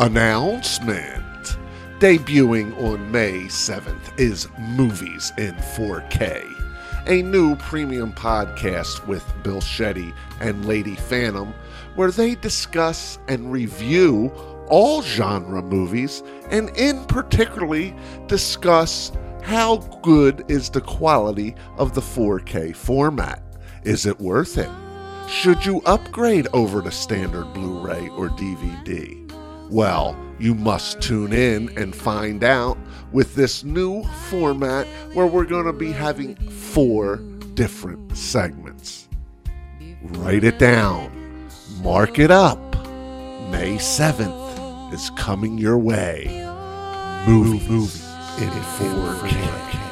Announcement! Debuting on May 7th is Movies in 4K, a new premium podcast with Bill Shetty and Lady Phantom, where they discuss and review all genre movies and, in particularly, discuss how good is the quality of the 4K format. Is it worth it? Should you upgrade over to standard Blu ray or DVD? Well, you must tune in and find out with this new format where we're going to be having four different segments. Write it down, mark it up. May 7th is coming your way. Movie, movie in 4K.